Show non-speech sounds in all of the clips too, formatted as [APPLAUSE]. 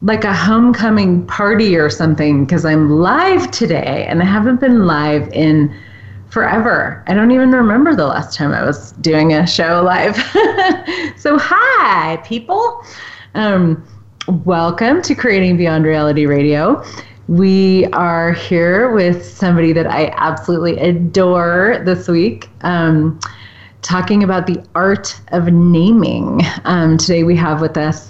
like a homecoming party or something because I'm live today and I haven't been live in forever. I don't even remember the last time I was doing a show live. [LAUGHS] so, hi, people. Um, welcome to Creating Beyond Reality Radio. We are here with somebody that I absolutely adore this week. Um, talking about the art of naming. Um, today we have with us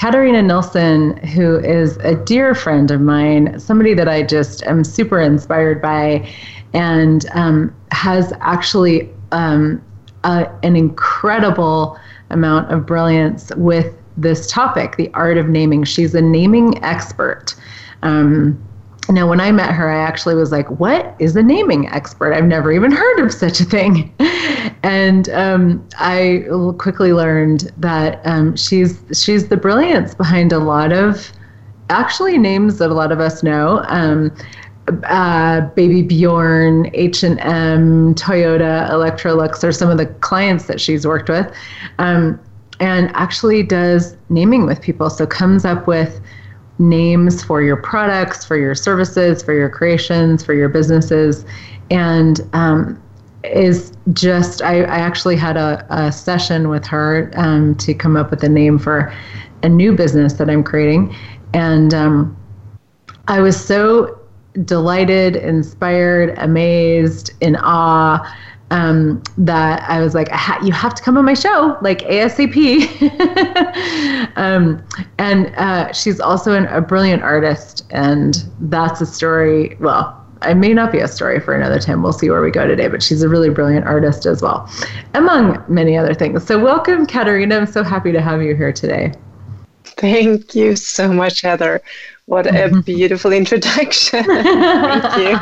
Katarina Nilsson, who is a dear friend of mine, somebody that I just am super inspired by, and um, has actually um, an incredible amount of brilliance with this topic, the art of naming. She's a naming expert. Um, now, when I met her, I actually was like, What is a naming expert? I've never even heard of such a thing. [LAUGHS] and um, I quickly learned that um, she's, she's the brilliance behind a lot of actually names that a lot of us know. Um, uh, Baby Bjorn, H and M, Toyota, Electrolux are some of the clients that she's worked with, um, and actually does naming with people. So comes up with names for your products, for your services, for your creations, for your businesses, and um, is just I, I actually had a, a session with her um, to come up with a name for a new business that I'm creating, and um, I was so delighted, inspired, amazed, in awe um, that I was like, ha- you have to come on my show, like ASAP. [LAUGHS] um, and uh, she's also an, a brilliant artist, and that's a story. Well, it may not be a story for another time. We'll see where we go today, but she's a really brilliant artist as well, among many other things. So, welcome, Katarina. I'm so happy to have you here today. Thank you so much, Heather. What a [LAUGHS] beautiful introduction. [LAUGHS] Thank you.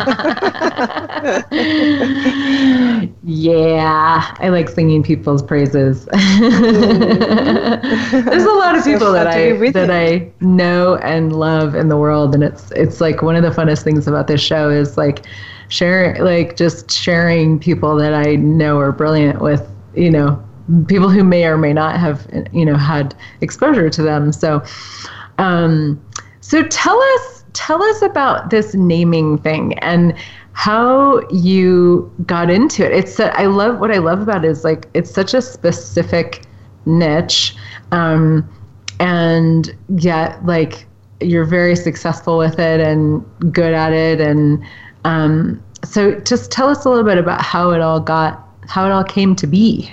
yeah, I like singing people's praises. Mm. There's a lot of people that I that I know and love in the world and it's it's like one of the funnest things about this show is like sharing like just sharing people that I know are brilliant with, you know, people who may or may not have you know had exposure to them. So um so tell us tell us about this naming thing and how you got into it. It's I love what I love about it is like it's such a specific niche, um, and yet like you're very successful with it and good at it. And um, so just tell us a little bit about how it all got how it all came to be.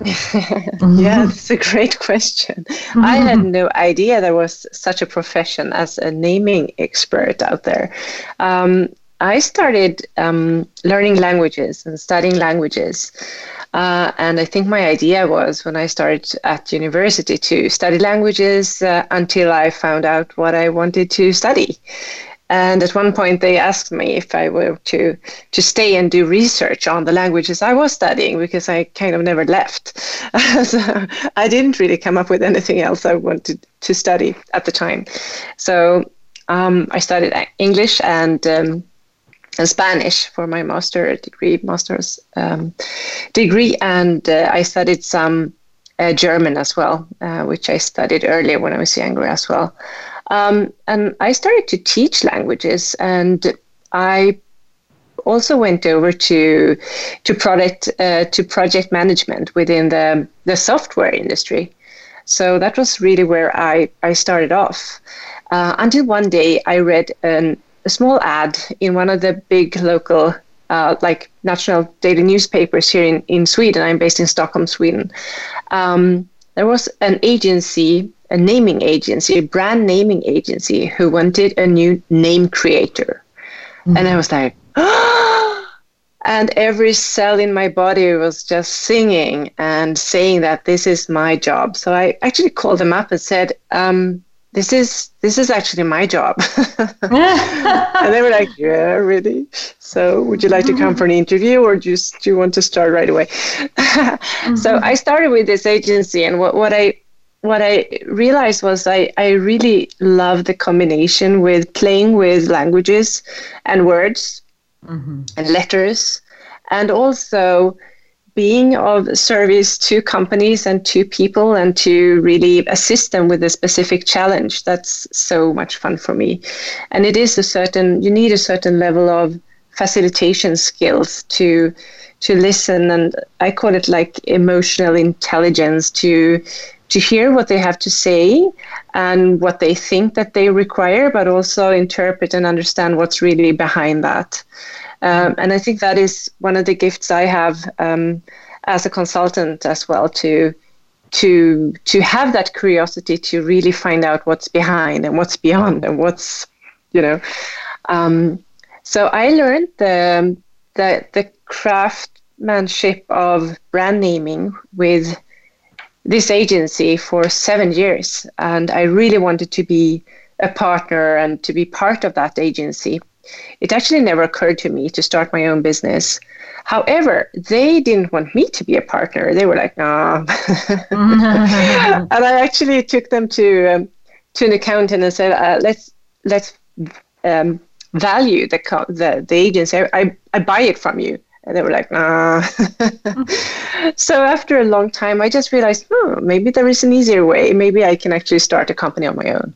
[LAUGHS] yeah, that's a great question. I had no idea there was such a profession as a naming expert out there. Um, I started um, learning languages and studying languages. Uh, and I think my idea was when I started at university to study languages uh, until I found out what I wanted to study. And at one point, they asked me if I were to to stay and do research on the languages I was studying because I kind of never left. [LAUGHS] so I didn't really come up with anything else I wanted to study at the time. So um, I studied English and um, and Spanish for my master degree, master's um, degree, and uh, I studied some uh, German as well, uh, which I studied earlier when I was younger as well. Um, and I started to teach languages, and I also went over to to product uh, to project management within the the software industry. So that was really where I I started off. Uh, until one day I read an, a small ad in one of the big local uh, like national daily newspapers here in, in Sweden. I'm based in Stockholm, Sweden. Um, there was an agency a naming agency, a brand naming agency, who wanted a new name creator. Mm-hmm. And I was like, [GASPS] and every cell in my body was just singing and saying that this is my job. So I actually called them up and said, um, this is this is actually my job [LAUGHS] and they were like yeah really so would you like to come for an interview or just do you want to start right away [LAUGHS] mm-hmm. so i started with this agency and what, what i what i realized was i i really love the combination with playing with languages and words mm-hmm. and letters and also being of service to companies and to people and to really assist them with a specific challenge. That's so much fun for me. And it is a certain, you need a certain level of facilitation skills to to listen and I call it like emotional intelligence to to hear what they have to say and what they think that they require, but also interpret and understand what's really behind that. Um, and I think that is one of the gifts I have um, as a consultant as well to to to have that curiosity to really find out what's behind and what's beyond and what's you know. Um, so I learned the the the craftsmanship of brand naming with this agency for seven years, and I really wanted to be a partner and to be part of that agency it actually never occurred to me to start my own business. However, they didn't want me to be a partner. They were like, "No," [LAUGHS] [LAUGHS] and I actually took them to um, to an accountant and said, uh, "Let's let's um, value the, the the agency. I I buy it from you." And they were like, "Nah." [LAUGHS] so after a long time, I just realized, oh, maybe there is an easier way. Maybe I can actually start a company on my own.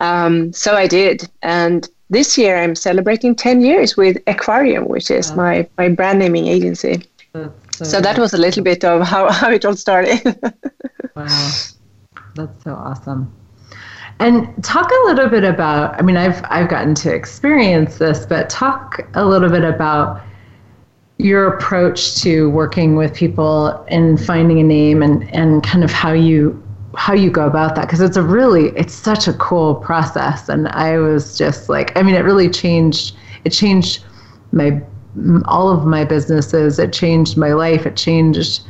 Um, so I did, and this year I'm celebrating 10 years with Aquarium, which is wow. my, my brand naming agency. So, so, that was a little bit of how, [LAUGHS] how it all started. [LAUGHS] wow. That's so awesome. And talk a little bit about, I mean, I've, I've gotten to experience this, but talk a little bit about your approach to working with people and finding a name and, and kind of how you how you go about that? Because it's a really it's such a cool process. And i was just like i mean it really changed it changed my all of my businesses. It changed my life. It changed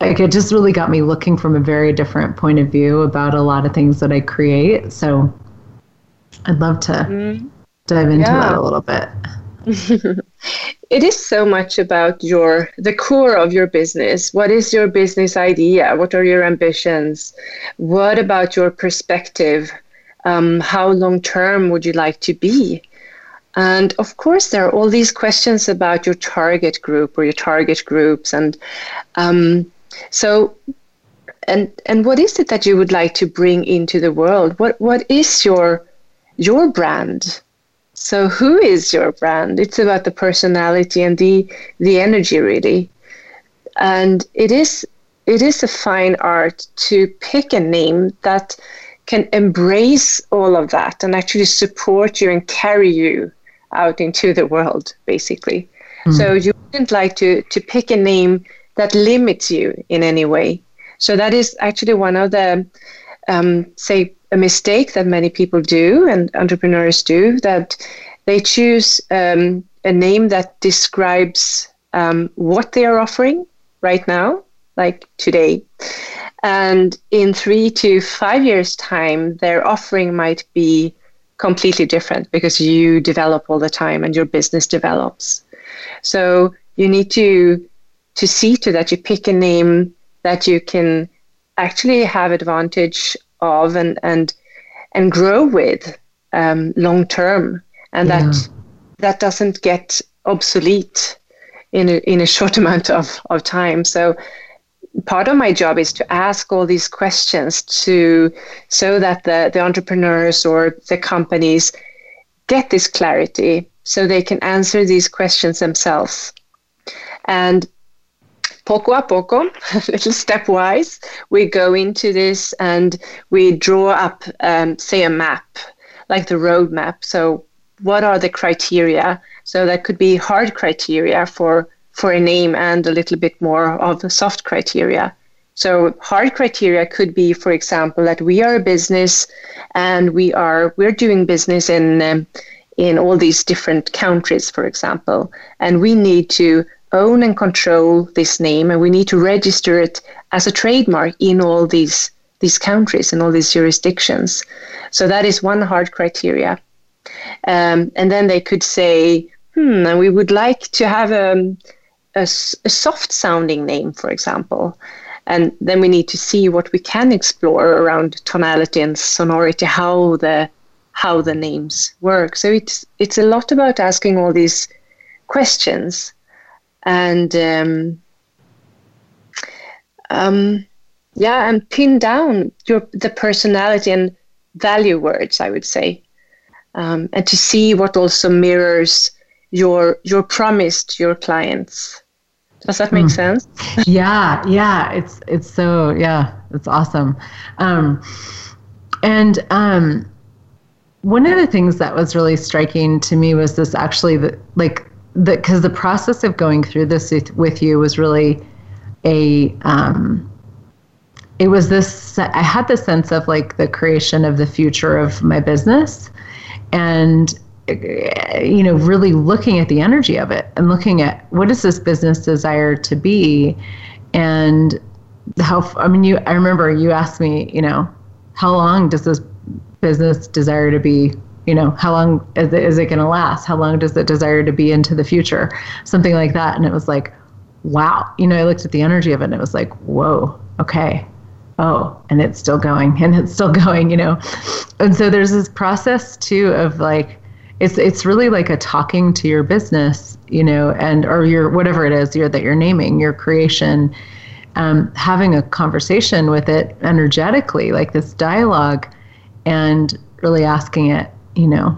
like it just really got me looking from a very different point of view about a lot of things that i create. So i'd love to mm-hmm. dive into yeah. that a little bit [LAUGHS] it is so much about your the core of your business. What is your business idea? What are your ambitions? What about your perspective? Um, how long term would you like to be? And of course there are all these questions about your target group or your target groups and um, so and and what is it that you would like to bring into the world? What what is your your brand so who is your brand? It's about the personality and the the energy really. And it is it is a fine art to pick a name that can embrace all of that and actually support you and carry you out into the world basically. Mm. So you wouldn't like to to pick a name that limits you in any way. So that is actually one of the um, say a mistake that many people do and entrepreneurs do that they choose um, a name that describes um, what they are offering right now, like today. And in three to five years' time, their offering might be completely different because you develop all the time and your business develops. So you need to to see to that you pick a name that you can actually have advantage of and and and grow with um, long term, and yeah. that that doesn't get obsolete in a, in a short [LAUGHS] amount of, of time. So part of my job is to ask all these questions to so that the, the entrepreneurs or the companies get this clarity so they can answer these questions themselves. And poco a poco, [LAUGHS] little stepwise, we go into this and we draw up, um, say, a map, like the roadmap. So, what are the criteria? So that could be hard criteria for for a name and a little bit more of the soft criteria. So hard criteria could be, for example, that we are a business and we are we're doing business in um, in all these different countries, for example, and we need to own and control this name and we need to register it as a trademark in all these these countries and all these jurisdictions. So that is one hard criteria. Um, and then they could say, hmm, and we would like to have a, a, a soft sounding name, for example. And then we need to see what we can explore around tonality and sonority, how the how the names work. So it's it's a lot about asking all these questions and um, um, yeah, and pin down your the personality and value words. I would say, um, and to see what also mirrors your your promise to your clients. Does that make mm. sense? [LAUGHS] yeah, yeah. It's it's so yeah. It's awesome. Um, and um, one of the things that was really striking to me was this actually that like because the process of going through this with, you was really a um, it was this i had the sense of like the creation of the future of my business and you know really looking at the energy of it and looking at what does this business desire to be and how i mean you i remember you asked me you know how long does this business desire to be you know how long is it, is it going to last? How long does the desire to be into the future? Something like that. And it was like wow. You know i looked at the energy of it and it was like whoa okay. Oh, and it's still going and it's still [LAUGHS] going, you know. And so there's this process too of like it's it's really like a talking to your business, you know, and or your whatever it is you're that you're naming, your creation, um, having a conversation with it energetically, like this dialogue, and really asking it, you know,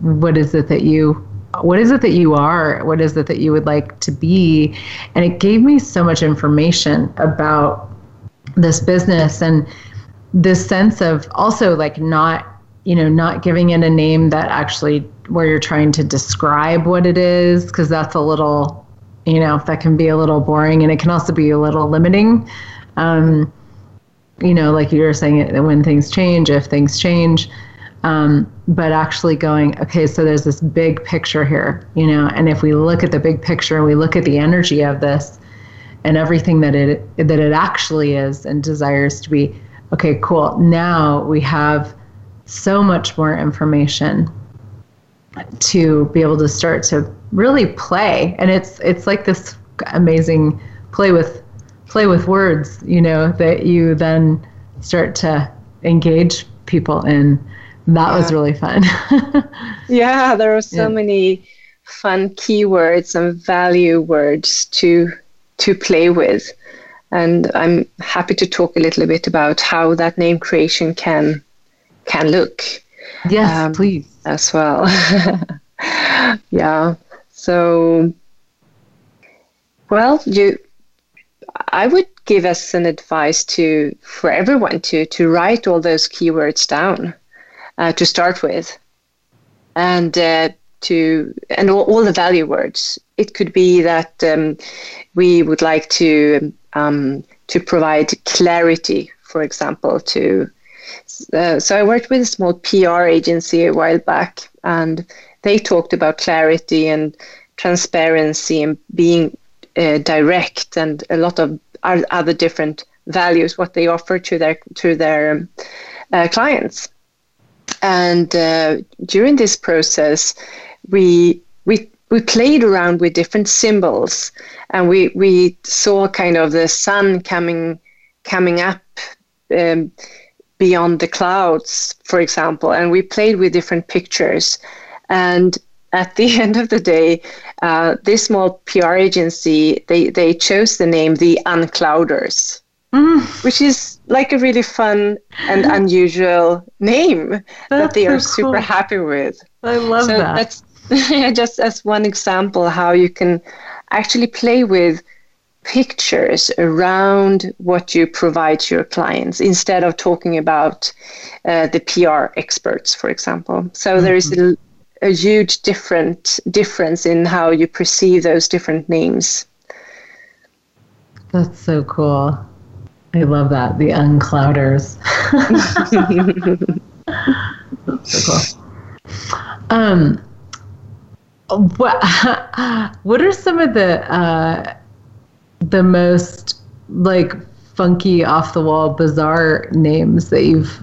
what is it that you what is it that you are? What is it that you would like to be? And it gave me so much information about this business and this sense of also like not you know not giving it a name that actually where you're trying to describe what it is because that's a little you know that can be a little boring and it can also be a little limiting. Um, you know like you were saying when things change if things change um, but actually going okay so there's this big picture here you know and if we look at the big picture and we look at the energy of this and everything that it that it actually is and desires to be okay cool. Now we have so much more information to be able to start to really play. And it's it's like this amazing play with play with words you know that you then start to engage people in that yeah. was really fun [LAUGHS] yeah there are so yeah. many fun keywords and value words to to play with. And I'm happy to talk a little bit about how that name creation can can look. Yes, um, please. As well. [LAUGHS] yeah. So well, you I would give us an advice to for everyone to to write all those keywords down uh, to start with, and uh, to and all, all, the value words. It could be that um, we would like to um, to provide clarity, for example. To uh, so I worked with a small PR agency a while back, and they talked about clarity and transparency and being uh, direct, and a lot of other different values what they offer to their to their uh, clients. And uh, during this process, we we we played around with different symbols. And we we saw kind of the sun coming coming up um, beyond the clouds for example. And we played with different pictures. And at [LAUGHS] the end of the day uh, this small pr agency they they chose the name the unclouders mm. which is like a really fun and [LAUGHS] unusual name that's that they are so super happy with i love so that that's [LAUGHS] just as one example how you can actually play with pictures around what you provide to your clients instead of talking about uh, the PR experts, for example. So mm-hmm. there is a, a, huge different difference in how you perceive those different names. That's so cool. I love that. The unclouders. so [LAUGHS] cool. Um, what what are some of the uh, the most like funky, off the wall, bizarre names that you've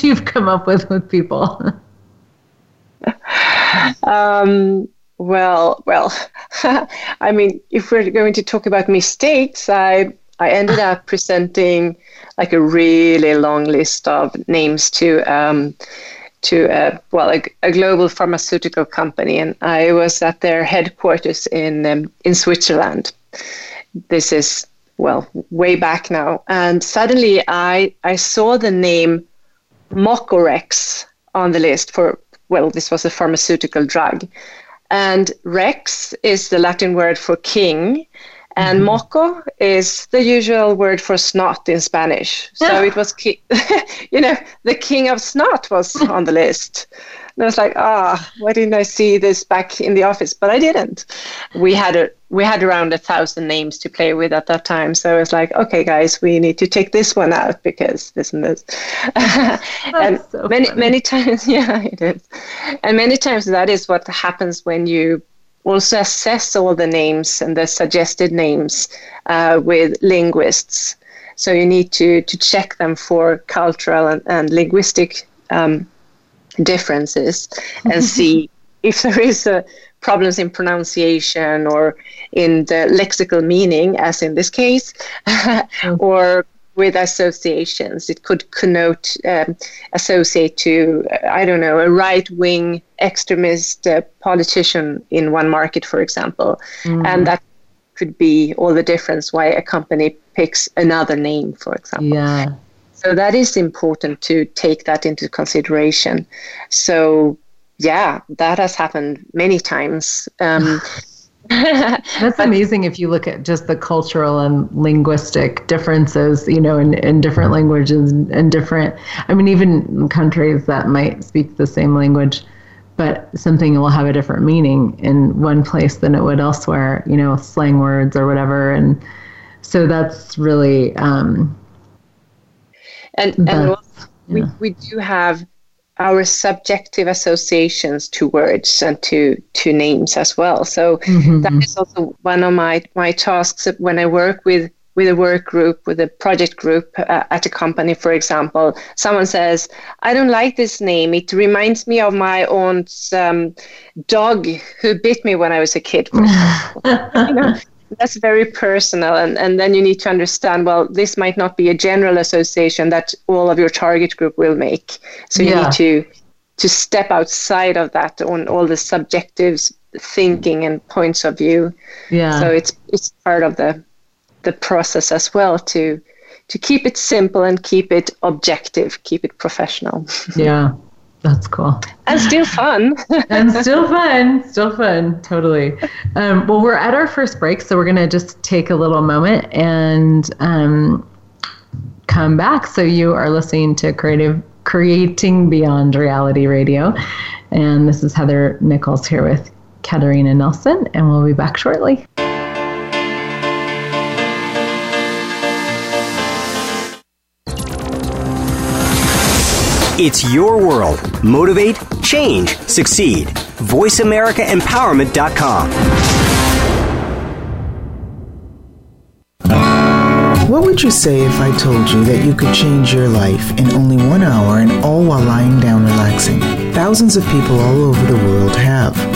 [LAUGHS] you've come up with with people? um, well, well, [LAUGHS] I mean, if we're going to talk about mistakes, I I ended up presenting like a really long list of names to um, to a, well a, a, global pharmaceutical company, and I was at their headquarters in um, in Switzerland. This is well way back now, and suddenly I I saw the name Mocorex on the list for well this was a pharmaceutical drug, and Rex is the Latin word for king, and mm-hmm. moco is the usual word for snot in Spanish. So it was, ki- [LAUGHS] you know, the king of snot was on the list. And I was like, ah, why didn't I see this back in the office? But I didn't. We had a we had around a thousand names to play with at that time. So I was like, okay, guys, we need to take this one out because this and this. [LAUGHS] and so many funny. many [LAUGHS] times, yeah, it is. And many times that is what happens when you also assess all the names and the suggested names uh, with linguists. So you need to, to check them for cultural and, and linguistic um, differences and [LAUGHS] see if there is a problems in pronunciation or in the lexical meaning, as in this case, [LAUGHS] or with associations. It could connote, um, associate to, I don't know, a right wing extremist uh, politician in one market, for example. Mm. And that could be all the difference why a company picks another name, for example. Yeah. So that is important to take that into consideration. So, yeah, that has happened many times. Um, [LAUGHS] [LAUGHS] That's amazing if you look at just the cultural and linguistic differences, you know, in, in different languages and different, I mean, even countries that might speak the same language, but something will have a different meaning in one place than it would elsewhere, you know, slang words or whatever. And so that's really. Um, and and we, yeah. we do have our subjective associations to words and to to names as well. So mm-hmm. that is also one of my my tasks when I work with with a work group, with a project group uh, at a company, for example, someone says, I don't like this name. It reminds me of my aunt's um, dog who bit me when I was a kid. [LAUGHS] you know, that's very personal and, and then you need to understand well this might not be a general association that all of your target group will make. So you yeah. need to to step outside of that on all the subjective thinking and points of view. Yeah. So it's it's part of the the process as well to to keep it simple and keep it objective keep it professional. [LAUGHS] Yeah that's cool. And still fun. [LAUGHS] and still fun. Still fun. Totally. Um, well, we're at our first break, so we're going to just take a little moment and um, come back. So you are listening to Creative Creating Beyond Reality Radio. And this is Heather Nichols here with Katarina Nilsson, and we'll be back shortly. It's your world. Motivate, change, succeed. VoiceAmericaEmpowerment.com. What would you say if I told you that you could change your life in only one hour and all while lying down relaxing? Thousands of people all over the world have.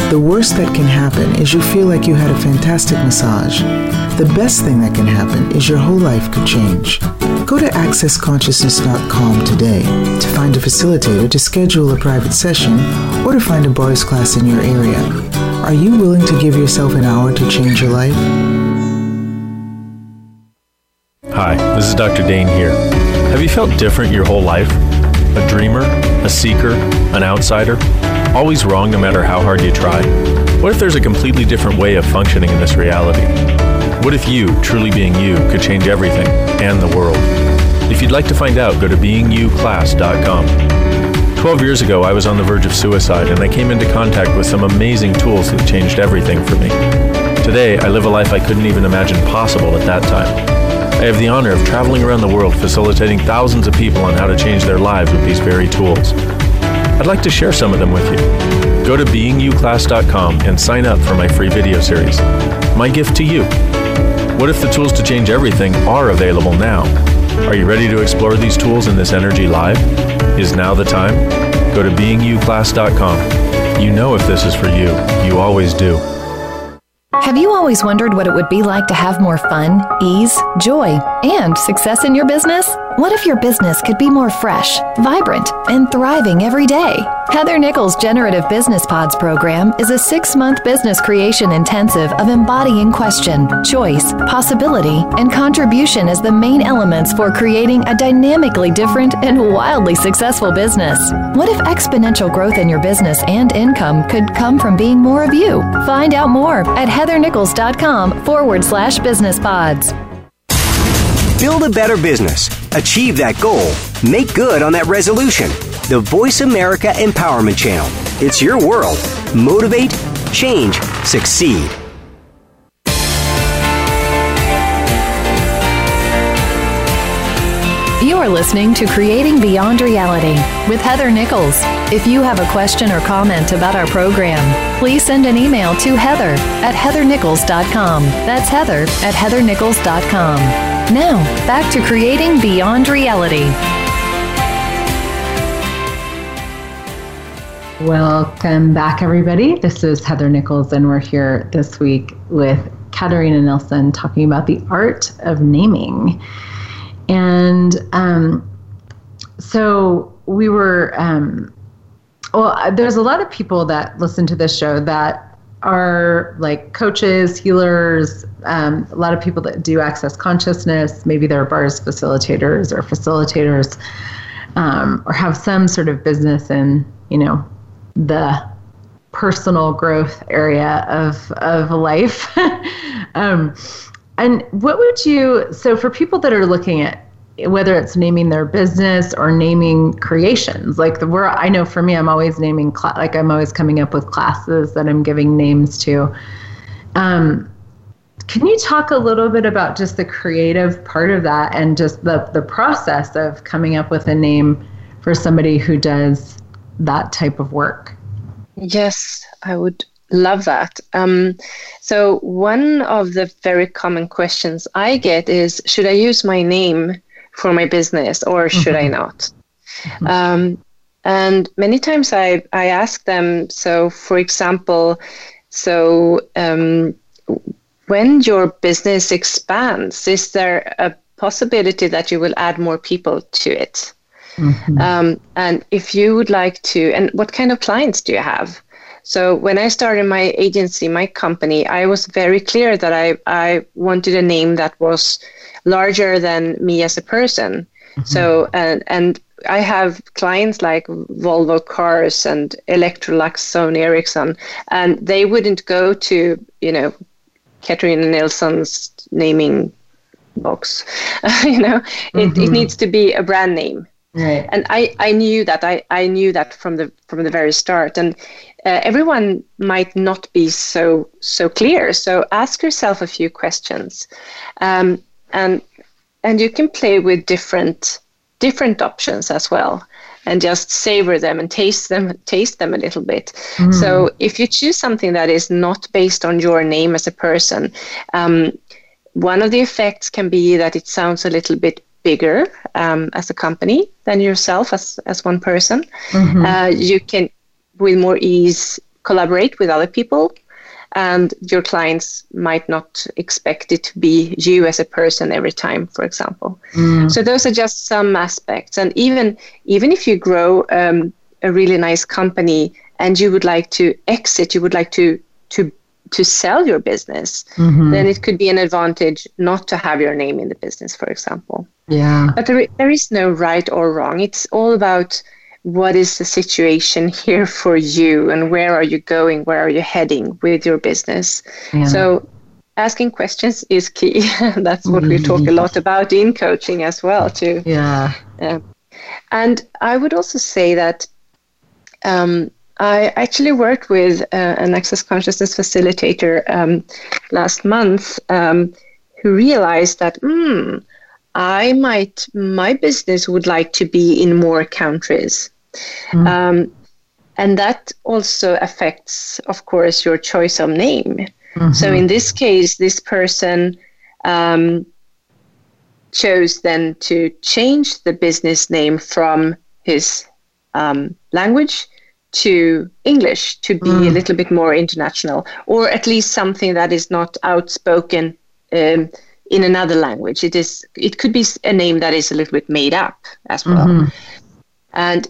the worst that can happen is you feel like you had a fantastic massage. The best thing that can happen is your whole life could change. Go to accessconsciousness.com today to find a facilitator to schedule a private session or to find a Bars class in your area. Are you willing to give yourself an hour to change your life? Hi, this is Dr. Dane here. Have you felt different your whole life? A dreamer, a seeker, an outsider? Always wrong no matter how hard you try? What if there's a completely different way of functioning in this reality? What if you, truly being you, could change everything and the world? If you'd like to find out, go to beingyouclass.com. 12 years ago, I was on the verge of suicide, and I came into contact with some amazing tools that changed everything for me. Today, I live a life I couldn't even imagine possible at that time. I have the honor of traveling around the world facilitating thousands of people on how to change their lives with these very tools. I'd like to share some of them with you. Go to beingyouclass.com and sign up for my free video series. My gift to you. What if the tools to change everything are available now? Are you ready to explore these tools in this energy live? Is now the time? Go to beingyouclass.com. You know if this is for you. You always do. Have you always wondered what it would be like to have more fun, ease, joy, and success in your business? What if your business could be more fresh, vibrant, and thriving every day? Heather Nichols' Generative Business Pods program is a six month business creation intensive of embodying question, choice, possibility, and contribution as the main elements for creating a dynamically different and wildly successful business. What if exponential growth in your business and income could come from being more of you? Find out more at heathernichols.com forward slash business pods. Build a better business. Achieve that goal. Make good on that resolution. The Voice America Empowerment Channel. It's your world. Motivate, change, succeed. You are listening to Creating Beyond Reality with Heather Nichols. If you have a question or comment about our program, please send an email to heather at heathernichols.com. That's heather at heathernichols.com. Now, back to Creating Beyond Reality. Welcome back, everybody. This is Heather Nichols, and we're here this week with Katarina Nilsson talking about the art of naming. And um, so we were, um, well, there's a lot of people that listen to this show that are like coaches, healers, um, a lot of people that do access consciousness. Maybe they're bars facilitators or facilitators, um, or have some sort of business in, you know, the personal growth area of of life. [LAUGHS] um, and what would you, so for people that are looking at whether it's naming their business or naming creations, like the where I know for me, I'm always naming, cl- like I'm always coming up with classes that I'm giving names to. Um, can you talk a little bit about just the creative part of that and just the, the process of coming up with a name for somebody who does that type of work? Yes, I would Love that. Um, so, one of the very common questions I get is Should I use my name for my business or should mm-hmm. I not? Mm-hmm. Um, and many times I, I ask them, so for example, so um, when your business expands, is there a possibility that you will add more people to it? Mm-hmm. Um, and if you would like to, and what kind of clients do you have? So when I started my agency, my company, I was very clear that I, I wanted a name that was larger than me as a person. Mm-hmm. So and and I have clients like Volvo Cars and Electrolux, Sony Ericsson, and they wouldn't go to you know Katarina Nilsson's naming box. [LAUGHS] you know, mm-hmm. it, it mm-hmm. needs to be a brand name. Right. And I, I knew that I, I knew that from the from the very start. And uh, everyone might not be so so clear. So ask yourself a few questions, um, and and you can play with different different options as well, and just savor them and taste them taste them a little bit. Mm. So if you choose something that is not based on your name as a person. Um, one of the effects can be that it sounds a little bit bigger um, as a company than yourself as, as one person. Mm-hmm. Uh, you can, with more ease, collaborate with other people, and your clients might not expect it to be you as a person every time, for example. Mm. So those are just some aspects. And even even if you grow um, a really nice company and you would like to exit, you would like to to to sell your business, mm-hmm. then it could be an advantage not to have your name in the business, for example. Yeah. But there, there is no right or wrong. It's all about what is the situation [LAUGHS] here for you and where are you going, where are you heading with your business. Yeah. So asking questions is key. [LAUGHS] That's what we talk a lot about in coaching as we talk a lot about in coaching as well too. Yeah. Um, and I would also say that um, I actually worked with uh, an access consciousness facilitator um, last month um, who realized that, hmm, I might, my business would like to be in more countries. Mm. and that also affects, of course, your choice of name. Mm-hmm. So in this case, this person um, chose then to change the business name from his um, language to English to be mm. a little bit more international, or at least something that is not outspoken um, in another language. It is. It could be a name that is a little bit made up as well, mm-hmm. and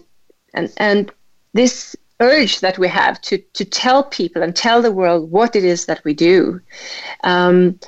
and and this urge that we have to to tell people and tell the world what it is that we do. Um,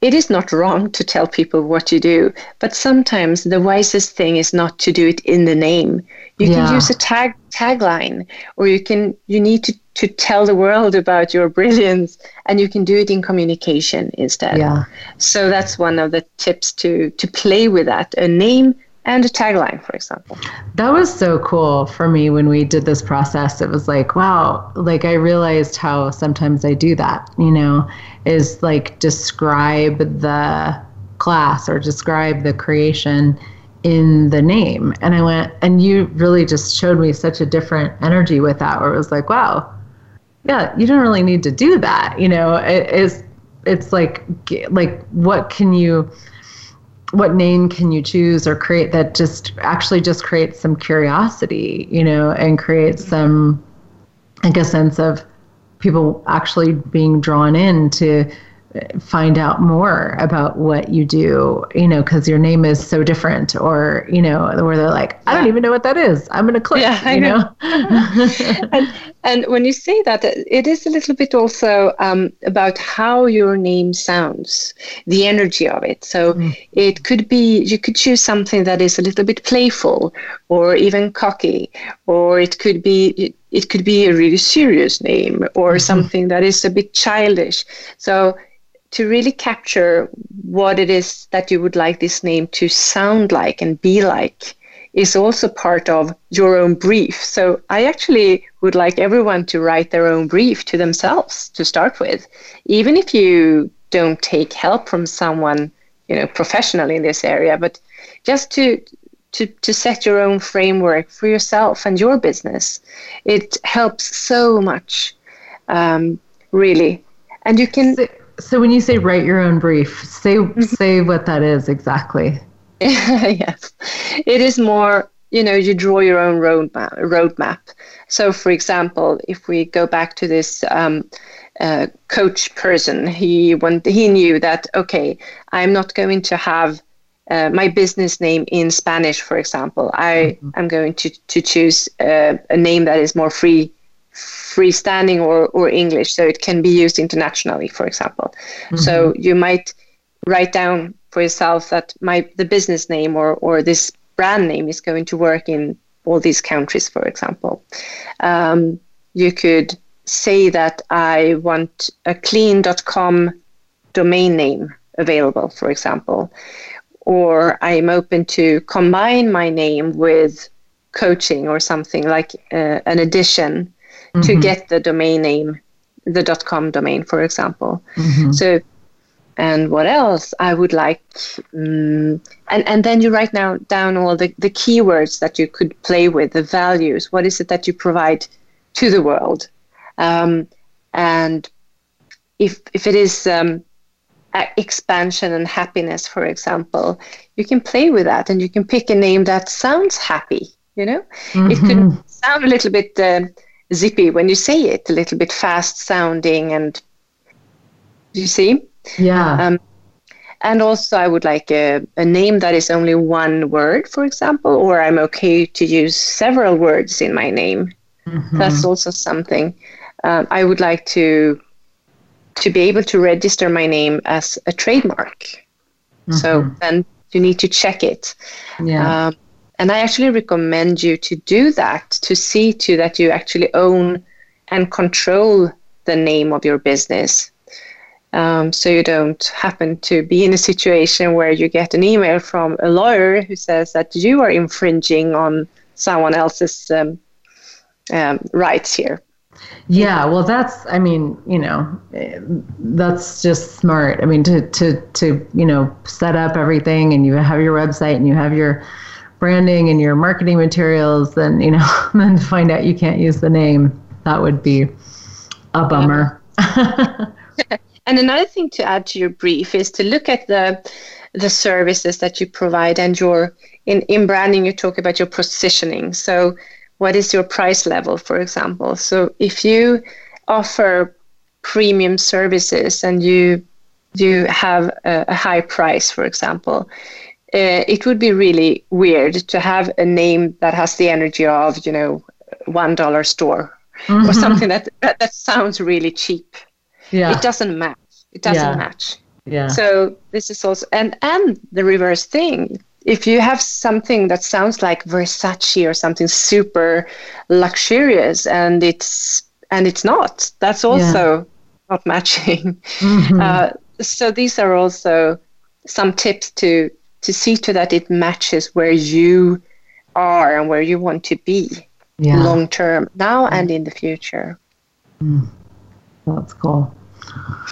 it is not wrong to tell people what you do, but sometimes the wisest thing is not to do it in the name. You yeah. can use a tag tagline, or you can you need to to tell the world about your brilliance, and you can do it in communication instead. Yeah. So that's one of the tips to to play with that. A name and a tagline, for example. That was so cool for me when we did this process. It was like, wow, like I realized how sometimes I do that, you know, is like describe the class or describe the creation in the name. And I went, and you really just showed me such a different energy with that, where it was like, wow, yeah, you don't really need to do that. You know, it is, it's like, like, what can you, what name can you choose or create that just actually just creates some curiosity, you know, and creates mm-hmm. some, like a sense of people actually being drawn in to find out more about what you do, you know, because your name is so different, or you know, where they're like, I don't even know what that is. I'm gonna click. Yeah, I you know. know? [LAUGHS] and and when you say that, it is a little bit also um, about how your name sounds, the energy of it. So mm. it could be you could choose something that is a little bit playful, or even cocky, or it could be it could be a really serious name, or mm-hmm. something that is a bit childish. So to really capture what it is that you would like this name to sound like and be like is also part of your own brief. So I actually would like everyone to write their own brief to themselves to start with, even if you don't take help from someone, you know, professional in this area, but just to to, to set your own framework for yourself and your business. It helps so much, um, really. And you can so when you say write your own brief, say mm-hmm. say what that is exactly. [LAUGHS] yes, it is more. You know, you draw your own roadmap. roadmap. So, for example, if we go back to this um, uh, coach person, he want, he knew that okay, I'm not going to have uh, my business name in Spanish, for example. I mm-hmm. am going to to choose uh, a name that is more free freestanding or, or English, so it can be used internationally, for example. Mm-hmm. So you might write down for yourself that my the business name or, or this brand name is going to work in all these countries, for example. Um, you could say that I want a clean.com domain name available, for example, or I'm open to combine my name with coaching or something like uh, an addition mm-hmm. to get the domain name, the .com domain, for example. Mm-hmm. So, and what else I would like, um, and and then you write now down all the the keywords that you could play with, the values. What is it that you provide to the world, um, and if if it is um, expansion and happiness, for example, you can play with that and you can pick a name that sounds happy. You know, mm-hmm. it could mm-hmm. sound a little bit uh, zippy when you say it, a little bit fast sounding, and you see, yeah. Um, and also, I would like a, a name that is only one word, for example, or I'm okay to use several words in my name. Mm-hmm. That's also something. Um, I would like to to be able to register my name as a trademark. Mm-hmm. So then you need to check it. Yeah. Um, and I actually recommend you to do that to see to that you actually own and control the name of your business. Um, so you don't happen to be in a situation where you get an email from a lawyer who says that you are infringing on someone else's um, um, rights here. Yeah, well, that's, I mean, you know, that's just smart. I mean, to, to, to, you know, set up everything and you have your website and you have your branding and your marketing materials, then, you know, [LAUGHS] then find out you can't use the name, that would be a bummer. [LAUGHS] and another thing to add to your brief is to look at the, the services that you provide and your, in, in branding, you talk about your positioning. So, what is your price level, for example? So if you offer premium services and you you have a, a high price, for example, uh, it would be really weird to have a name that has the energy of you know one dollar store mm-hmm. or something that, that that sounds really cheap. Yeah, it doesn't match. It doesn't yeah. match. Yeah. So this is also and and the reverse thing if you have something that sounds like Versace or something super luxurious and it's and it's not, that's also yeah. not [LAUGHS] matching. Mm-hmm. Uh, so these are also some tips to to see to that it matches where you are and where you want to be yeah. long term now and in the future. Mm. That's cool.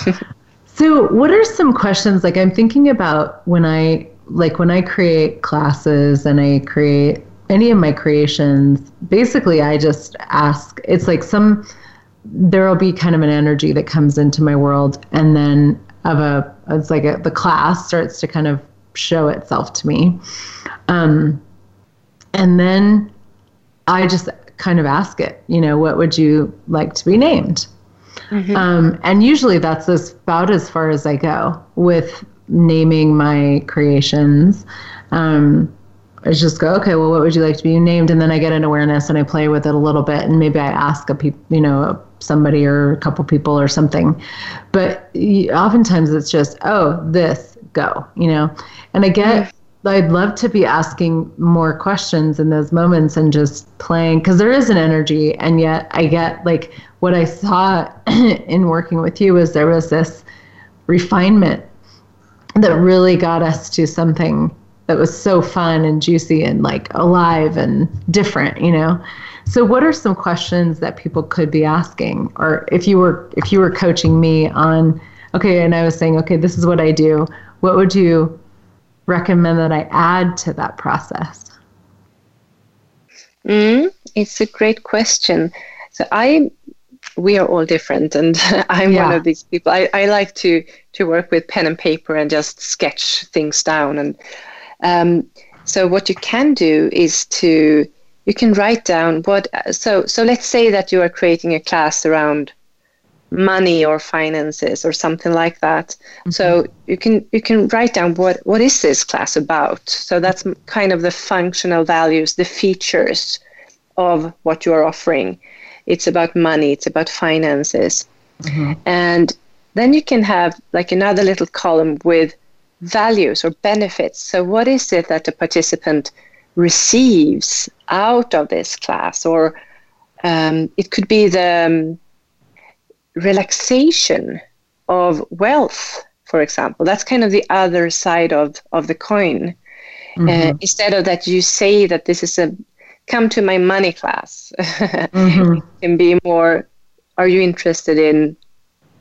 [LAUGHS] so, what are some questions like I'm thinking about when I like when I create classes and I create any of my creations, basically I just ask, it's like some, there will be kind of an energy that comes into my world and then of a, it's like a, the class starts to kind of show itself to me. Um, and then I just kind of ask it, you know, what would you like to be named? Mm-hmm. Um, and usually that's as, about as far as I go with naming my creations. Um, I just go, okay, well, what would you like to be named? And then I get an awareness and I play with it a little bit, and maybe I ask a people, you know, somebody or a couple people or something. But oftentimes it's just, oh, this, go, you know. And I get, mm-hmm. I'd love to be asking more questions in those moments and just playing because there is an energy, and yet I get like what I saw [CLEARS THROAT] in working with you was there was this refinement that really got us to something that was so fun and juicy and like alive and different, you know. So what are some questions that people could be asking or if you were if you were coaching me on okay and I was saying okay this is what I do, what would you recommend that I add to that process? Mm, it's a great question. So I we are all different and [LAUGHS] i'm yeah. one of these people I, I like to to work with pen and paper and just sketch things down and um, so what you can do is to you can write down what so so let's say that you are creating a class around money or finances or something like that mm-hmm. so you can you can write down what what is this class about so that's kind of the functional values the features of what you are offering it's about money, it's about finances. Mm-hmm. And then you can have like another little column with values or benefits. So, what is it that the participant receives out of this class? Or um, it could be the um, relaxation of wealth, for example. That's kind of the other side of, of the coin. Mm-hmm. Uh, instead of that, you say that this is a come to my money class [LAUGHS] mm-hmm. can be more are you interested in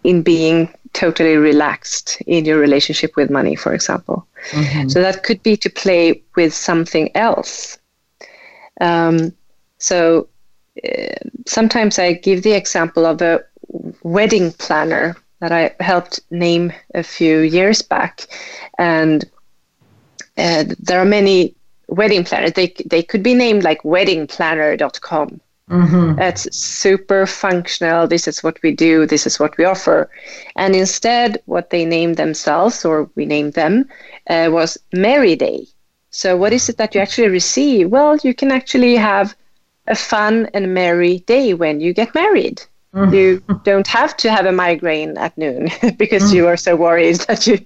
in being totally relaxed in your relationship with money for example mm-hmm. so that could be to play with something else um, so uh, sometimes i give the example of a wedding planner that i helped name a few years back and uh, there are many wedding planners. They they could be named like weddingplanner.com. Mm-hmm. That's super functional. This is what we do. This is what we offer. And instead, what they named themselves, or we named them, uh, was Merry Day. So, what is it that you actually receive? Well, you can actually have a fun and merry day when you get married. Mm. You don't have to have a migraine at noon [LAUGHS] because mm. you are so worried [LAUGHS] that you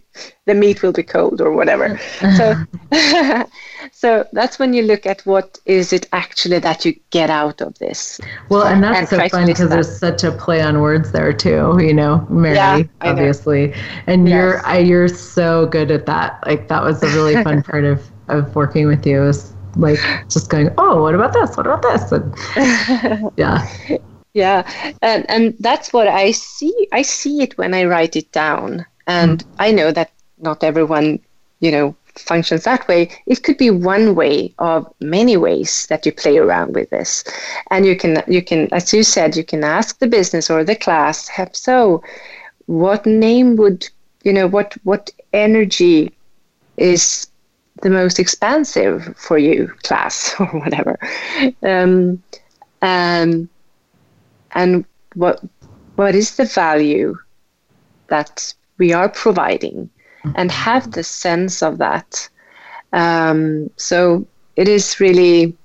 the meat will be cold or whatever. so [LAUGHS] so that's when you look at what is it actually that you get out of this. Well, and that's and so funny because there's such a play on words there too. You know, Mary, yeah, obviously, and yes. you're I, you're so good at that. Like that was a really fun part of of working with you. Is like just going, oh, what about this? What about this? And yeah yeah. And and that's what i see i see it when i write it down. And mm. i know that not everyone you know functions that way. It could be one way of many ways that you play around with this. And you can you can as you said you can ask the business or the class so what name would you know what what energy is the most expansive for you class [LAUGHS] or whatever? Um, um, and what what is the value that we are providing? And have the sense of that. Um, so it is really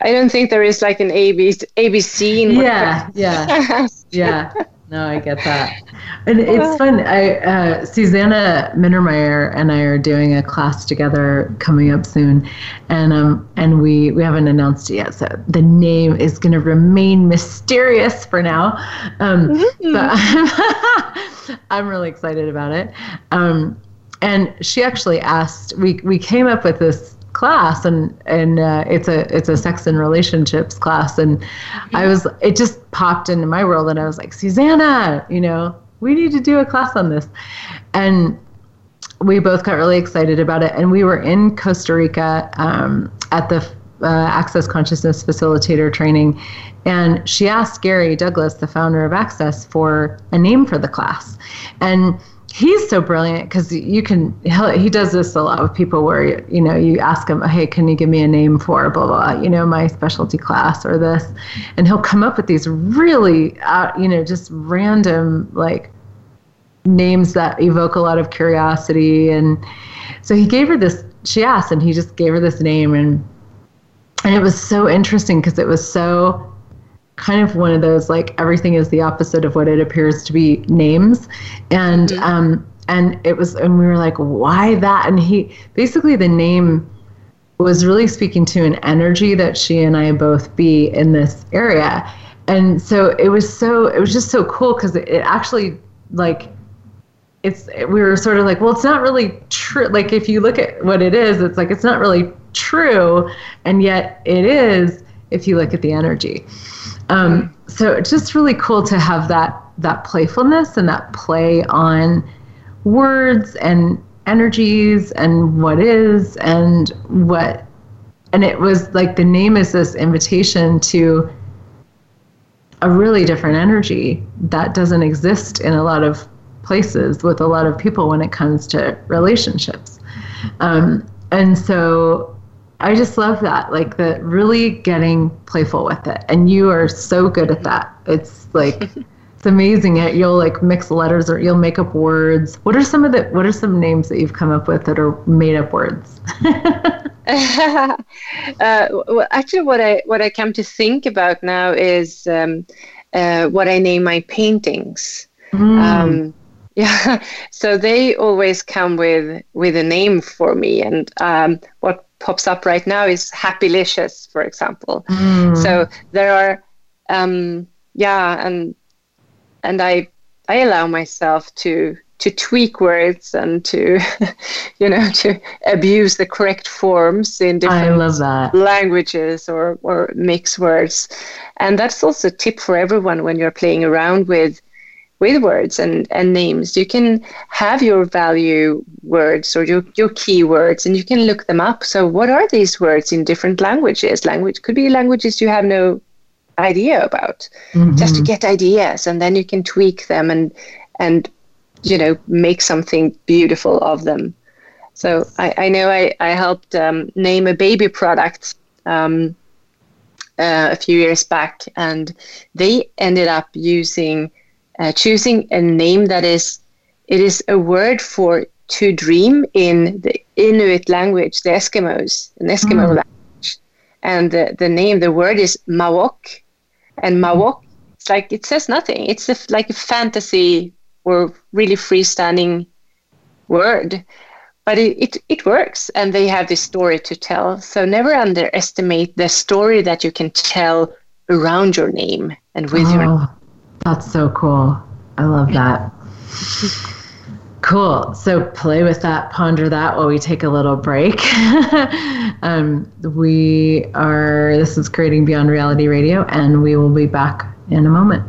i don't think there is like an abc abc yeah yeah. [LAUGHS] Yeah no, I get that. [LAUGHS] And it's fun. I uh, Susanna Mittermaier and I are doing a class together coming up soon, and um and we we haven't announced it yet. So the name is going to remain mysterious for now. Um, mm-hmm. but I'm, [LAUGHS] I'm really excited about it. Um, and she actually asked. We we came up with this class and and uh, it's a it's a sex and relationships class. And I was it just popped into my world and I was like Susanna you know we need to do a class on this. And we both got really excited about it. And we were in Costa Rica um, at the uh, Access Consciousness Facilitator training. And she asked Gary Douglas the founder of Access for a name for the class. And he's so brilliant because you can he does this a lot with people where you know you ask him hey can you give me a name for blah blah you know my specialty class or this? And he'll come up with these really uh, you know just random like names that evoke a lot of curiosity. And so he gave her this she asked and he just gave her this name. And and it was so interesting because it was so kind of one of those like everything is the opposite of what it appears to be names. And mm-hmm. um and it was and we were like why that? And he basically the name was really speaking to an energy that she and I both be in this area. And so it was so it was just so cool because it, it actually like it's we were sort of like well it's not really true like if you look at what it is it's like it's not really true. And yet it is if you look at the energy um, so it's just really cool to have that that playfulness and that play on words and energies and what is and what and it was like the name is this invitation to a really different energy that doesn't exist in a lot of places with a lot of people when it comes to relationships. Um, and so I just love that, like the really getting playful with it. And you are so good at that. It's like [LAUGHS] it's amazing. It you'll like mix letters or you'll make up words. What are some of the what are some names that you've come up with that are made up words? [LAUGHS] [LAUGHS] uh, well, actually, what I what I come to think about now is um, uh, what I name my paintings. Mm. Um, yeah, so they always come with with a name for me, and um, what pops up right now is happylicious for example. Mm. so there are um, yeah and and i i allow myself to to tweak words and to [LAUGHS] you know to abuse the correct forms in different languages or or mix words. And that's also a tip for everyone when you're playing around with with words and, and names. You can have your value words or your, your keywords and you can look them up. So, what are these words in different languages? Language could be languages you have no idea about, mm-hmm. just to get ideas, and then you can tweak them and and you know make something beautiful of them. So I, I know I, I helped um, name a baby product um, uh, a few years back, and they ended up using uh, choosing a name that is it is a word for to dream in the Inuit language, the Eskimos, an Eskimo mm. language, and the, the name, the word is Mawok, And Mawok, it's like it says nothing. It's a, like a fantasy or really freestanding word. But it, it, it works and they have this story to tell. So never underestimate the story that you can tell around your name and with oh, your that's so cool. I love that. Cool. So play with that ponder that while we take a little break. [LAUGHS] Um, we are this is creating beyond reality radio and we will be back in a moment.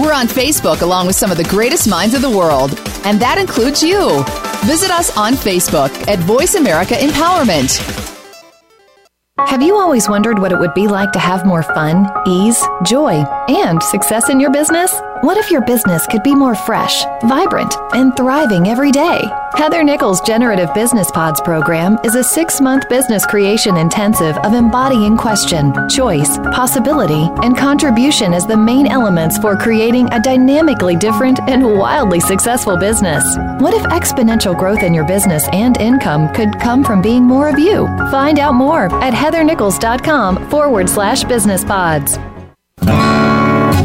We're on Facebook along with some of the greatest minds of the world, and that includes you. Visit us on Facebook at Voice America Empowerment. Have you always wondered what it would be like to have more fun, ease, joy, and success in your business? What if your business could be more fresh, vibrant, and thriving every day? Heather Nichols' Generative Business Pods program is a six month business creation intensive of embodying question, choice, possibility, and contribution as the main elements for creating a dynamically different and wildly successful business. What if exponential growth in your business and income could come from being more of you? Find out more at heathernichols.com forward slash business pods.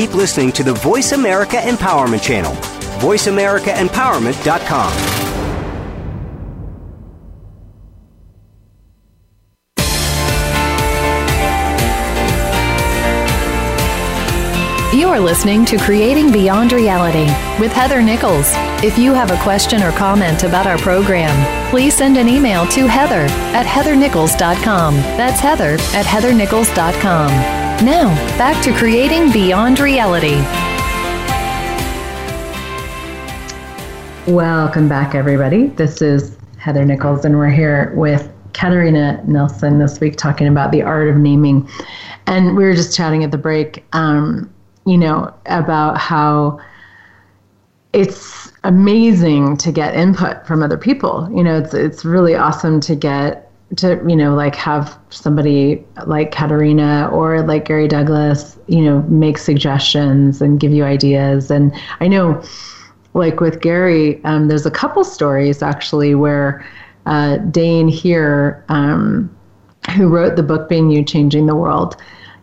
keep listening to the Voice America Empowerment Channel. VoiceAmericaEmpowerment.com. You are listening to Creating Beyond Reality with Heather Nichols. If you have a question or comment about our program, please send an email to heather at heathernichols.com. That's heather at heathernichols.com. Now, back to creating beyond reality. Welcome back, everybody. This is Heather Nichols, and we're here with Katarina Nilsson this week talking about the art of naming. And we were just chatting at the break, um, you know, about how it's amazing to get input from other people. You know, it's it's really awesome to get to you know like have somebody like Katarina or like Gary Douglas you know make suggestions and give you ideas. And I know like with Gary um, there's a couple stories actually where uh, Dain Heer um, who wrote the book Being You Changing the World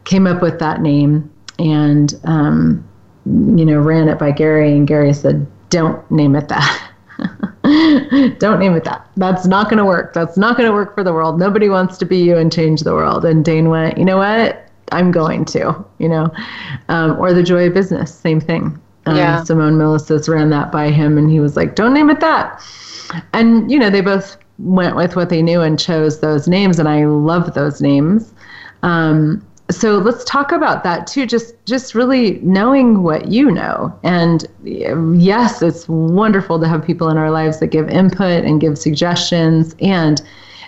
came up with that name and um, you know ran it by Gary. And Gary said don't name it that [LAUGHS] [LAUGHS] Don't name it that. That's not going to work. That's not going to work for the world. Nobody wants to be you and change the world. And Dain went, you know what? I'm going to, you know, um, or the joy of business, same thing. Um, yeah. Simone Milasas ran that by him, and he was like, "Don't name it that." And you know, they both went with what they knew and chose those names, and I love those names. Um, so let's talk about that too. Just just really knowing what you know, and yes, it's wonderful to have people in our lives that give input and give suggestions. And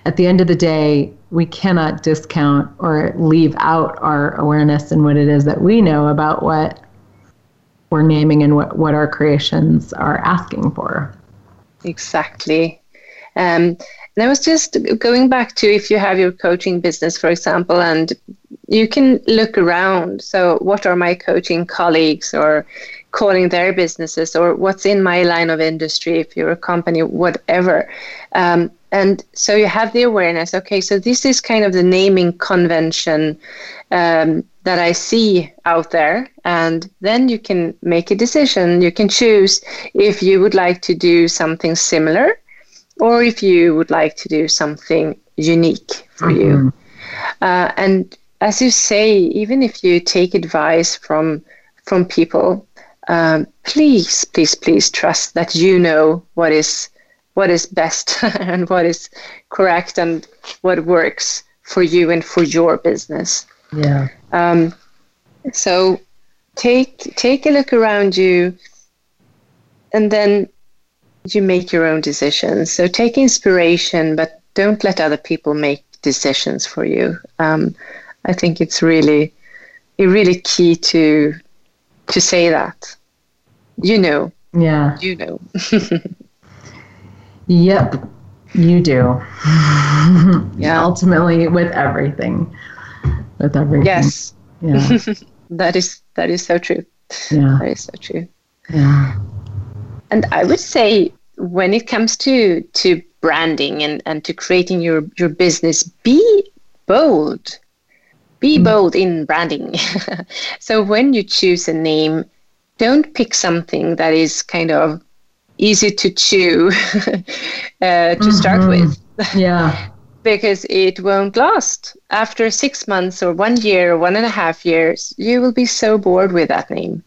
at the end of the day, we cannot discount or leave out our awareness and what it is that we know about what we're naming and what, what our creations are asking for. Exactly. Um, and I was just going back to if you have your coaching business, for example, and you can look around. So, what are my coaching colleagues or calling their businesses, or what's in my line of industry, if you're a company, whatever. Um, and so you have the awareness okay, so this is kind of the naming convention um, that I see out there. And then you can make a decision. You can choose if you would like to do something similar or if you would like to do something unique for mm-hmm. you. Uh, and as you say, even if you take advice from from people, um, please, please, please trust that you know what is what is best [LAUGHS] and what is correct and what works for you and for your business. Yeah. Um, so take take a look around you, and then you make your own decisions. So take inspiration, but don't let other people make decisions for you. Um, I think it's really, really key to to say that. You know. Yeah. You know. [LAUGHS] yep. You do. [LAUGHS] yeah. Ultimately, with everything. With everything. Yes. Yeah. [LAUGHS] that is that is so true. Yeah. That is so true. Yeah. And I would say when it comes to to branding and, and to creating your, your business, be bold. Be mm. bold in branding. [LAUGHS] so when you choose a name, don't pick something that is kind of easy to chew [LAUGHS] uh, to mm-hmm. start with. [LAUGHS] Yeah. because it won't last. After six months or one year or one and a half years, you will be so bored with that name.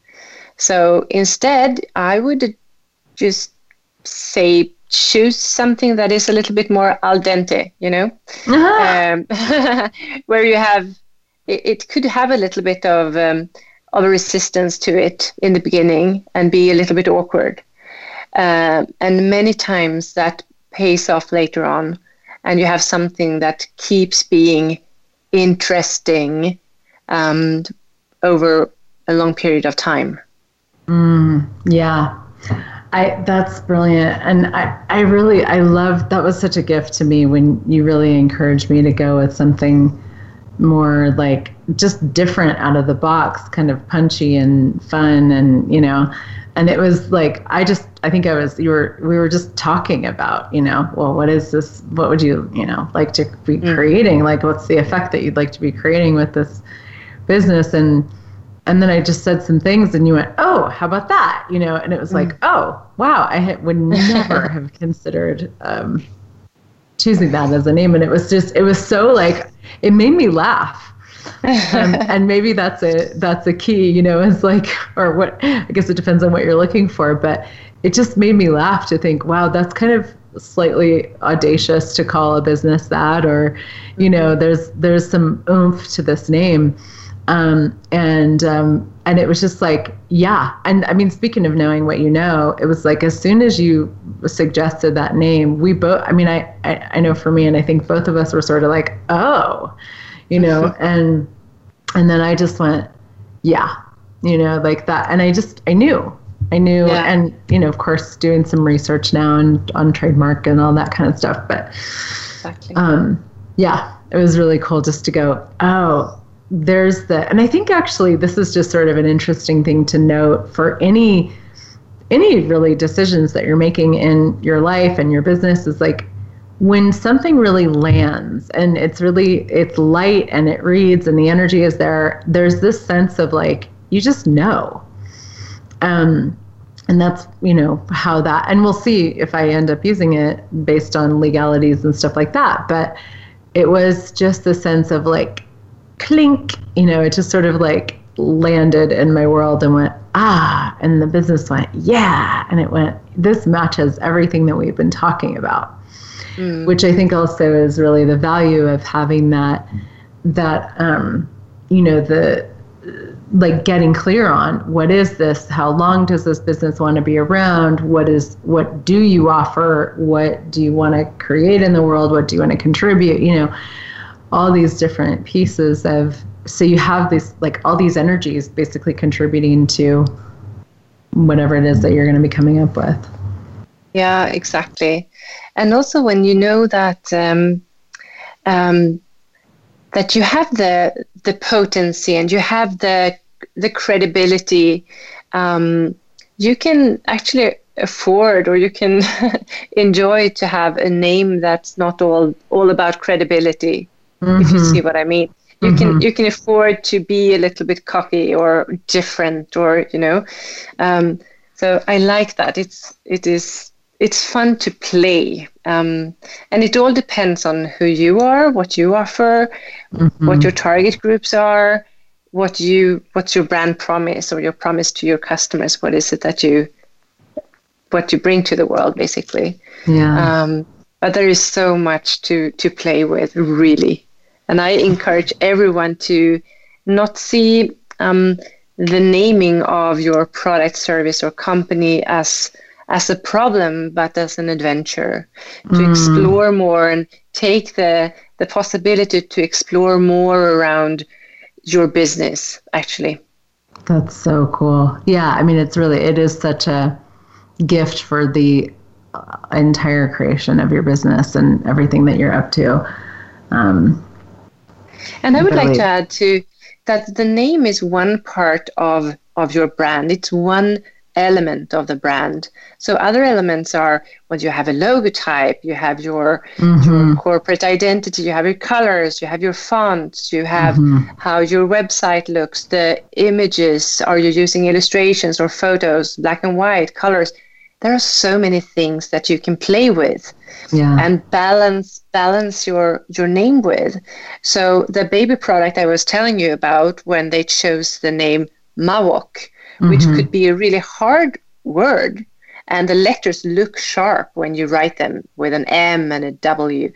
So instead, I would just say choose something that is a little bit more al dente, you know, uh-huh. um, [LAUGHS] where you have it, it, could have a little bit of um, of a resistance to it in the beginning and be a little bit awkward, uh, and many times that pays off later on and you have something that keeps being interesting um, over a long period of time. Mm, yeah. I that's brilliant. And I, I really I love that was such a gift to me when you really encouraged me to go with something more like just different out of the box, kind of punchy and fun and you know, and it was like i just i think i was you were we were just talking about you know well what is this what would you you know like to be mm. creating like what's the effect that you'd like to be creating with this business and and then i just said some things and you went oh how about that? You know and it was mm. like oh wow i would never [LAUGHS] have considered um, choosing that as a name. And it was just it was so like it made me laugh. Um, [LAUGHS] and maybe that's a that's a key you know is like or what i guess it depends on what you're looking for but it just made me laugh to think wow that's kind of slightly audacious to call a business that or you know there's there's some oomph to this name um, and um, and it was just like yeah and i mean speaking of knowing what you know it was like as soon as you suggested that name we both i mean I, I i know for me and i think both of us were sort of like oh you know, [LAUGHS] and and then I just went, yeah, you know, like that, and I just I knew, I knew, yeah. and you know, of course, doing some research now and on trademark and all that kind of stuff, but exactly. um, yeah, it was really cool just to go, oh, there's the, and I think actually this is just sort of an interesting thing to note for any any really decisions that you're making in your life and your business is like when something really lands and it's really it's light and it reads and the energy is there there's this sense of like you just know. Um and that's you know how that and we'll see if i end up using it based on legalities and stuff like that. But it was just the sense of like clink you know it just sort of like landed in my world and went ah and the business went yeah and it went this matches everything that we've been talking about mm. which I think also is really the value of having that that um, you know the like getting clear on what is this how long does this business want to be around what is what do you offer what do you want to create in the world what do you want to contribute you know all these different pieces of so you have this like all these energies basically contributing to whatever it is that you're going to be coming up with yeah exactly and also when you know that um, um, that you have the the potency and you have the the credibility, um, you can actually afford or you can [LAUGHS] enjoy to have a name that's not all all about credibility. Mm-hmm. If you see what I mean, you mm-hmm. can you can afford to be a little bit cocky or different or you know. Um, so I like that. It's it is it's fun to play um, and it all depends on who you are what you offer mm-hmm. what your target groups are what you what's your brand promise or your promise to your customers what is it that you what you bring to the world basically yeah um, but there is so much to to play with really and i encourage everyone to not see um, the naming of your product service or company as as a problem but as an adventure. To mm. explore more and take the the possibility to explore more around your business actually. That's so cool. Yeah i mean it's really it is such a gift for the uh, entire creation of your business and everything that you're up to. Um, and i would like to add to that the name is one part of of your brand it's one element of the brand. So other elements are when you have a logotype, you have your, mm-hmm. your corporate identity, you have your colors, you have your fonts, you have mm-hmm. how your website looks, the images, are you using illustrations or photos, black and white, colors. There are so many things that you can play with yeah. and balance balance your your name with. So the baby product I was telling you about when they chose the name Mawok, which mm-hmm. could be a really hard word. And the letters look sharp when you write them with an M and a W.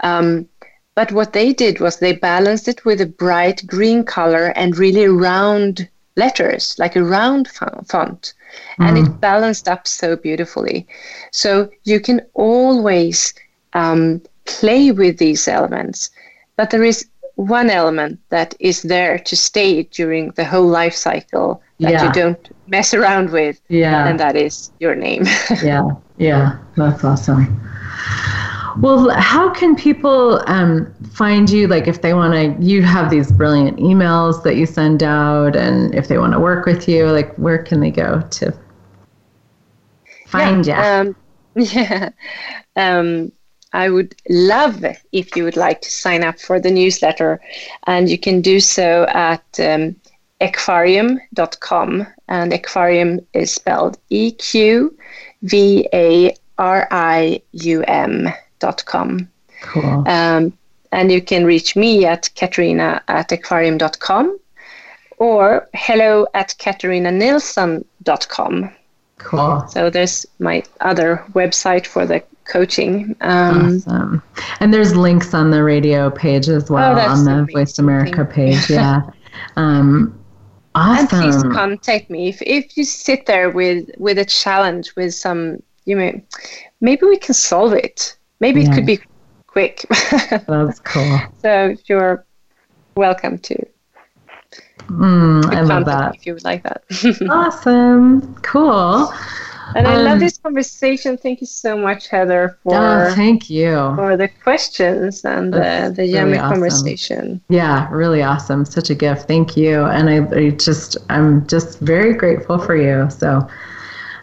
Um, but what they did was they balanced it with a bright green color and really round letters, like a round font. And mm. it balanced up so beautifully. So you can always um, play with these elements. But there is one element that is there to stay during the whole life cycle that yeah. you don't mess around with. Yeah. And that is your name. [LAUGHS] yeah. Yeah. That's awesome. Well, how can people um, find you? Like, if they want to, you have these brilliant emails that you send out, and if they want to work with you, like, where can they go to find yeah, you? Um, [LAUGHS] yeah. Um, I would love if you would like to sign up for the newsletter, and you can do so at um, eqvarium.com, and eqvarium is spelled E Q V A R I U Cool. Um, and you can reach me at katarina at eqvarium.com or hello at katarinanilsson.com. Cool. So there's my other website for the coaching. Um, awesome. And there's links on the radio page as well oh, on the amazing. Voice America page. [LAUGHS] Yeah. um, Awesome. And please contact me if, if you sit there with with a challenge with some you know maybe we can solve it. Maybe it could be quick. [LAUGHS] That's cool. So you're welcome to. Mm, I love that. If you would like that. [LAUGHS] awesome. Cool. And I love um, this conversation. Thank you so much, Heather, for oh, thank you for the questions and the, the yummy really awesome. conversation. Yeah, really awesome. Such a gift. Thank you. And I, I just I'm just very grateful for you. So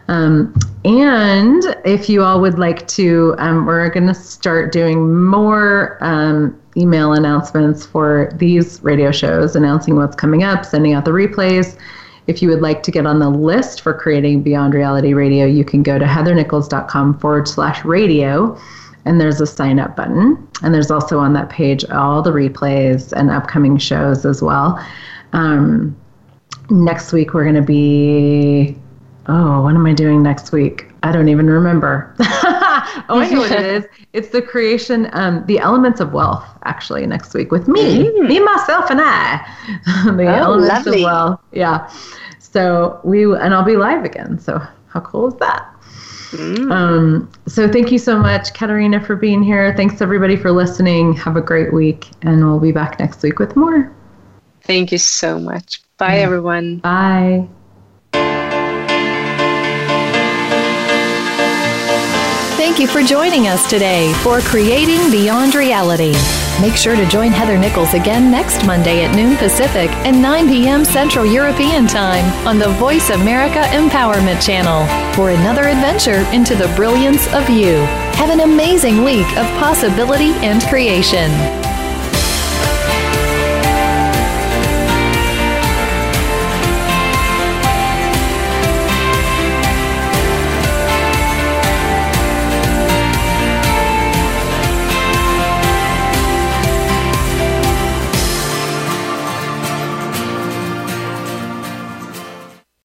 um, and if you all would like to, um, we're going to start doing more um, email announcements for these radio shows, announcing what's coming up, sending out the replays. If you would like to get on the list for creating Beyond Reality Radio, you can go to heathernichols.com forward slash radio, and there's a sign up button. And there's also on that page all the replays and upcoming shows as well. Um, next week, we're going to be, oh, what am I doing next week? I don't even remember. [LAUGHS] oh, I know what it [LAUGHS] is. It's the creation, um, the elements of wealth, actually, next week with me, mm. me, myself, and I. [LAUGHS] the oh, elements lovely. of wealth. Yeah. So we, and I'll be live again. So how cool is that? Mm. Um, so thank you so much, Katarina, for being here. Thanks everybody for listening. Have a great week, and we'll be back next week with more. Thank you so much. Bye, everyone. Bye. Thank you for joining us today for Creating Beyond Reality. Make sure to join Heather Nichols again next Monday at noon Pacific and 9 p.m. Central European Time on the Voice America Empowerment Channel for another adventure into the brilliance of you. Have an amazing week of possibility and creation.